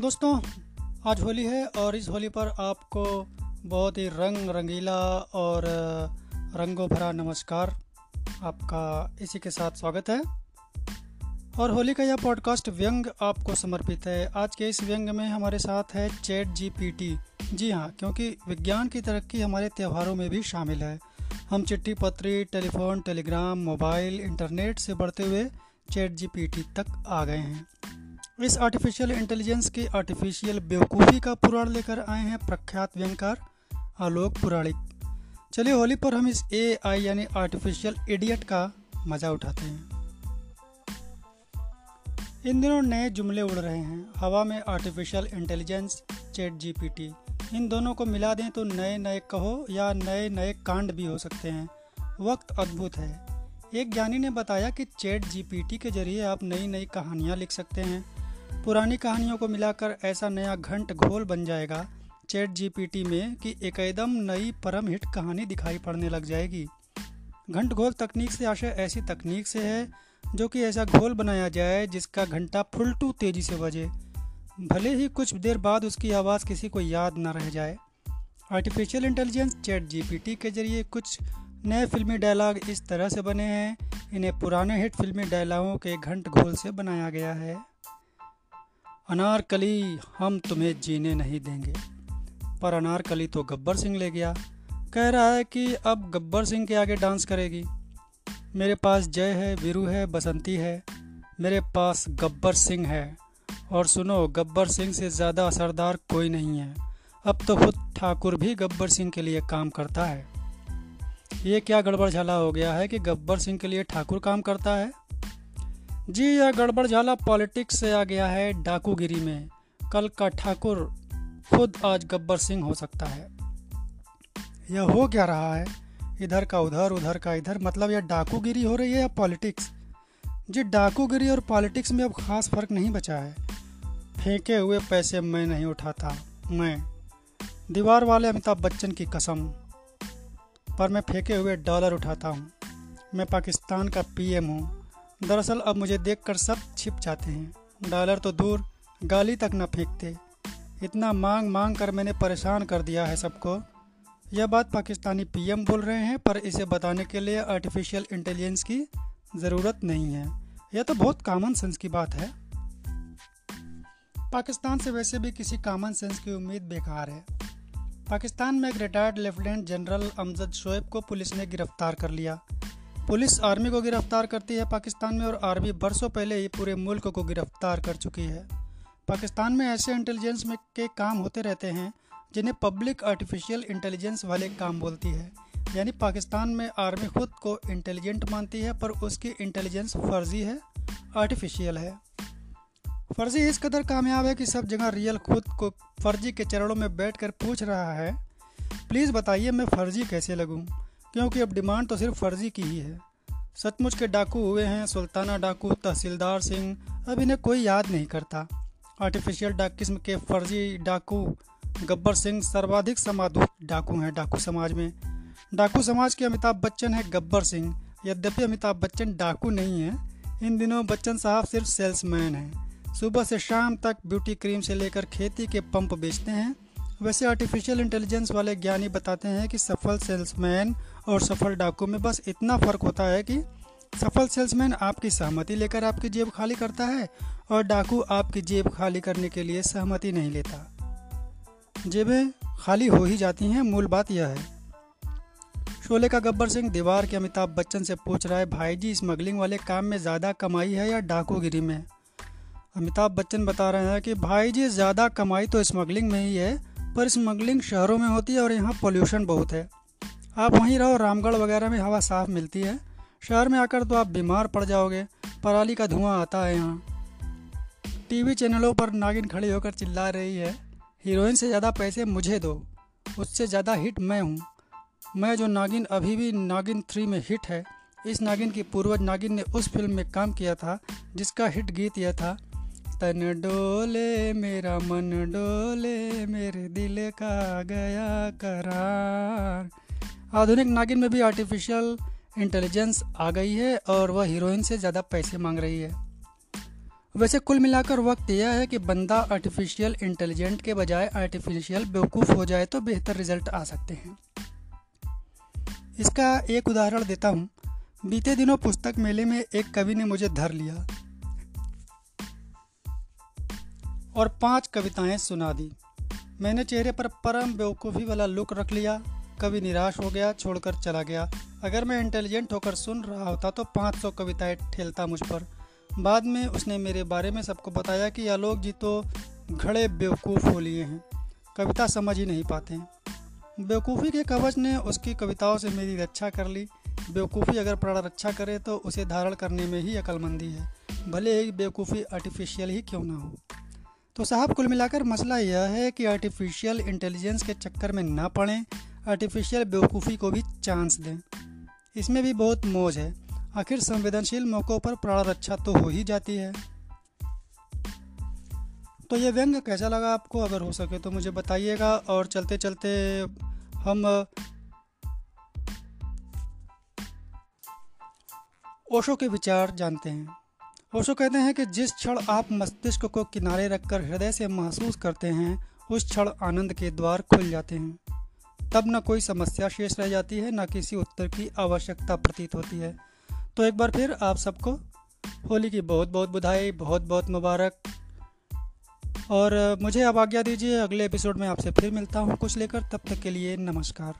दोस्तों, आज होली है और इस होली पर आपको बहुत ही रंग रंगीला और रंगों भरा नमस्कार आपका इसी के साथ स्वागत है। और होली का यह पॉडकास्ट व्यंग आपको समर्पित है। आज के इस व्यंग में हमारे साथ है चैट जी पी टी जी हाँ क्योंकि विज्ञान की तरक्की हमारे त्योहारों में भी शामिल है। हम चिट्ठी पत्री, टेलीफोन, टेलीग्राम, मोबाइल, इंटरनेट से बढ़ते हुए चैट जी पी टी तक आ गए हैं। इस आर्टिफिशियल इंटेलिजेंस की आर्टिफिशियल बेवकूफ़ी का पुराण लेकर आए हैं प्रख्यात व्यंगकार आलोक पुराणिक। चलिए होली पर हम इस ए आई यानी आर्टिफिशियल इडियट का मज़ा उठाते हैं। इन दिनों नए जुमले उड़ रहे हैं। हवा में आर्टिफिशियल इंटेलिजेंस चैट जीपीटी इन दोनों को मिला दें तो नए नए कहो या नए नए कांड भी हो सकते हैं। वक्त अद्भुत है। एक ज्ञानी ने बताया कि चैट जीपीटी के ज़रिए आप नई नई कहानियाँ लिख सकते हैं। पुरानी कहानियों को मिलाकर ऐसा नया घंट घोल बन जाएगा चैट जीपीटी में कि एक एकदम नई परम हिट कहानी दिखाई पड़ने लग जाएगी। घंट घोल तकनीक से आशय ऐसी तकनीक से है जो कि ऐसा घोल बनाया जाए जिसका घंटा फुलटू तेज़ी से बजे। भले ही कुछ देर बाद उसकी आवाज़ किसी को याद न रह जाए। आर्टिफिशियल इंटेलिजेंस चैट जीपीटी के ज़रिए कुछ नए फिल्मी डायलॉग इस तरह से बने हैं। इन्हें पुराने हिट फिल्मी डायलॉगों के घंट घोल से बनाया गया है। अनारकली हम तुम्हें जीने नहीं देंगे। पर अनारकली तो गब्बर सिंह ले गया। कह रहा है कि अब गब्बर सिंह के आगे डांस करेगी। मेरे पास जय है, वीरू है, बसंती है। मेरे पास गब्बर सिंह है। और सुनो, गब्बर सिंह से ज़्यादा असरदार कोई नहीं है। अब तो खुद ठाकुर भी गब्बर सिंह के लिए काम करता है। ये क्या गड़बड़ झाला हो गया है कि गब्बर सिंह के लिए ठाकुर काम करता है? जी, यह गड़बड़ झाला पॉलिटिक्स से आ गया है डाकूगिरी में। कल का ठाकुर खुद आज गब्बर सिंह हो सकता है। यह हो क्या रहा है? इधर का उधर उधर का इधर मतलब यह डाकूगिरी हो रही है या पॉलिटिक्स? जी, डाकूगिरी और पॉलिटिक्स में अब खास फ़र्क नहीं बचा है। फेंके हुए पैसे मैं नहीं उठाता, मैं। दीवार वाले अमिताभ बच्चन की कसम, पर मैं फेंके हुए डॉलर उठाता हूँ। मैं पाकिस्तान का पीएम हूँ। दरअसल अब मुझे देखकर सब छिप जाते हैं। डॉलर तो दूर, गाली तक न फेंकते। इतना मांग मांग कर मैंने परेशान कर दिया है सबको। यह बात पाकिस्तानी पीएम बोल रहे हैं, पर इसे बताने के लिए आर्टिफिशियल इंटेलिजेंस की ज़रूरत नहीं है। यह तो बहुत कॉमन सेंस की बात है। पाकिस्तान से वैसे भी किसी कॉमन सेंस की उम्मीद बेकार है। पाकिस्तान में एक retired lieutenant general Amjad Shoaib को पुलिस ने गिरफ़्तार कर लिया। पुलिस आर्मी को गिरफ़्तार करती है पाकिस्तान में और आर्मी बरसों पहले ही पूरे मुल्क को गिरफ़्तार कर चुकी है। पाकिस्तान में ऐसे इंटेलिजेंस में के काम होते रहते हैं जिन्हें पब्लिक आर्टिफिशियल इंटेलिजेंस वाले काम बोलती है। यानी पाकिस्तान में आर्मी खुद को इंटेलिजेंट मानती है, पर उसकी इंटेलिजेंस फर्जी है आर्टिफिशियल है। फर्जी इस कदर कामयाब है कि सब जगह रियल खुद को फर्जी के चरणों में बैठ पूछ रहा है प्लीज़ बताइए मैं फर्जी कैसे लगूँ? क्योंकि अब डिमांड तो सिर्फ़ फर्जी की ही है। सचमुच के डाकू हुए हैं सुल्ताना डाकू तहसीलदार सिंह। अब इन्हें कोई याद नहीं करता। आर्टिफिशियल डाक किस्म के फर्जी डाकू गब्बर सिंह सर्वाधिक समाधुत डाकू हैं डाकू समाज में। डाकू समाज के अमिताभ बच्चन है गब्बर सिंह। यद्यपि अमिताभ बच्चन डाकू नहीं है, इन दिनों बच्चन साहब सिर्फ़ सेल्समैन हैं। सुबह से शाम तक ब्यूटी क्रीम से लेकर खेती के पंप बेचते हैं। वैसे आर्टिफिशियल इंटेलिजेंस वाले ज्ञानी बताते हैं कि सफल सेल्समैन और सफल डाकू में बस इतना फ़र्क होता है कि सफल सेल्समैन आपकी सहमति लेकर आपकी जेब खाली करता है और डाकू आपकी जेब खाली करने के लिए सहमति नहीं लेता। जेबें खाली हो ही जाती हैं, मूल बात यह है। शोले का गब्बर सिंह दीवार के अमिताभ बच्चन से पूछ रहा है, भाई जी स्मगलिंग वाले काम में ज़्यादा कमाई है या डाकूगिरी में? अमिताभ बच्चन बता रहे हैं कि, भाई जी, ज़्यादा कमाई तो स्मगलिंग में ही है पर स्मगलिंग शहरों में होती है और यहाँ पोल्यूशन बहुत है। आप वहीं रहो, रामगढ़ वगैरह में हवा साफ़ मिलती है। शहर में आकर तो आप बीमार पड़ जाओगे। पराली का धुआँ आता है यहाँ। टीवी चैनलों पर नागिन खड़ी होकर चिल्ला रही है, हीरोइन से ज़्यादा पैसे मुझे दो। उससे ज़्यादा हिट मैं हूँ। मैं जो नागिन अभी भी नागिन थ्री में हिट है, इस नागिन की पूर्वज नागिन ने उस फ़िल्म में काम किया था, जिसका हिट गीत यह था तन डोले, मेरा मन डोले, मेरे दिल का गया करार। आधुनिक नागिन में भी आर्टिफिशियल इंटेलिजेंस आ गई है और वह हीरोइन से ज़्यादा पैसे मांग रही है। वैसे कुल मिलाकर वक्त यह है कि बंदा आर्टिफिशियल इंटेलिजेंट के बजाय आर्टिफिशियल बेवकूफ़ हो जाए तो बेहतर रिज़ल्ट आ सकते हैं। इसका एक उदाहरण देता हूँ। बीते दिनों पुस्तक मेले में एक कवि ने मुझे धर लिया। और पाँच कविताएँ सुना दी। मैंने चेहरे पर परम बेवकूफ़ी वाला लुक रख लिया। कवि निराश हो गया, छोड़कर चला गया। अगर मैं इंटेलिजेंट होकर सुन रहा होता तो 500 कविताएँ ठेलता मुझ पर। बाद में उसने मेरे बारे में सबको बताया कि आलोक जी तो घड़े बेवकूफ़ हो लिए हैं। कविता समझ ही नहीं पाते हैं। बेवकूफ़ी के कवच ने उसकी कविताओं से मेरी रक्षा कर ली। बेवकूफ़ी अगर प्राण रक्षा करे तो उसे धारण करने में ही अक्लमंदी है। भले ही बेवकूफ़ी आर्टिफिशियल ही क्यों ना हो। तो साहब, कुल मिलाकर मसला यह है कि आर्टिफिशियल इंटेलिजेंस के चक्कर में ना पड़ें आर्टिफिशियल बेवकूफ़ी को भी चांस दें। इसमें भी बहुत मौज है। आखिर संवेदनशील मौक़ों पर प्राण रक्षा तो हो ही जाती है। तो ये व्यंग कैसा लगा आपको? अगर हो सके तो मुझे बताइएगा। और चलते चलते हम, ओशो के विचार जानते हैं। ओशो कहते हैं कि जिस क्षण आप मस्तिष्क को किनारे रखकर हृदय से महसूस करते हैं, उस क्षण आनंद के द्वार खुल जाते हैं। तब न कोई समस्या शेष रह जाती है, न किसी उत्तर की आवश्यकता प्रतीत होती है। तो एक बार फिर आप सबको होली की बहुत बहुत बधाई बहुत बहुत मुबारक। और मुझे अब आज्ञा दीजिए, अगले एपिसोड में आपसे फिर मिलता हूँ कुछ लेकर, तब तक के लिए नमस्कार।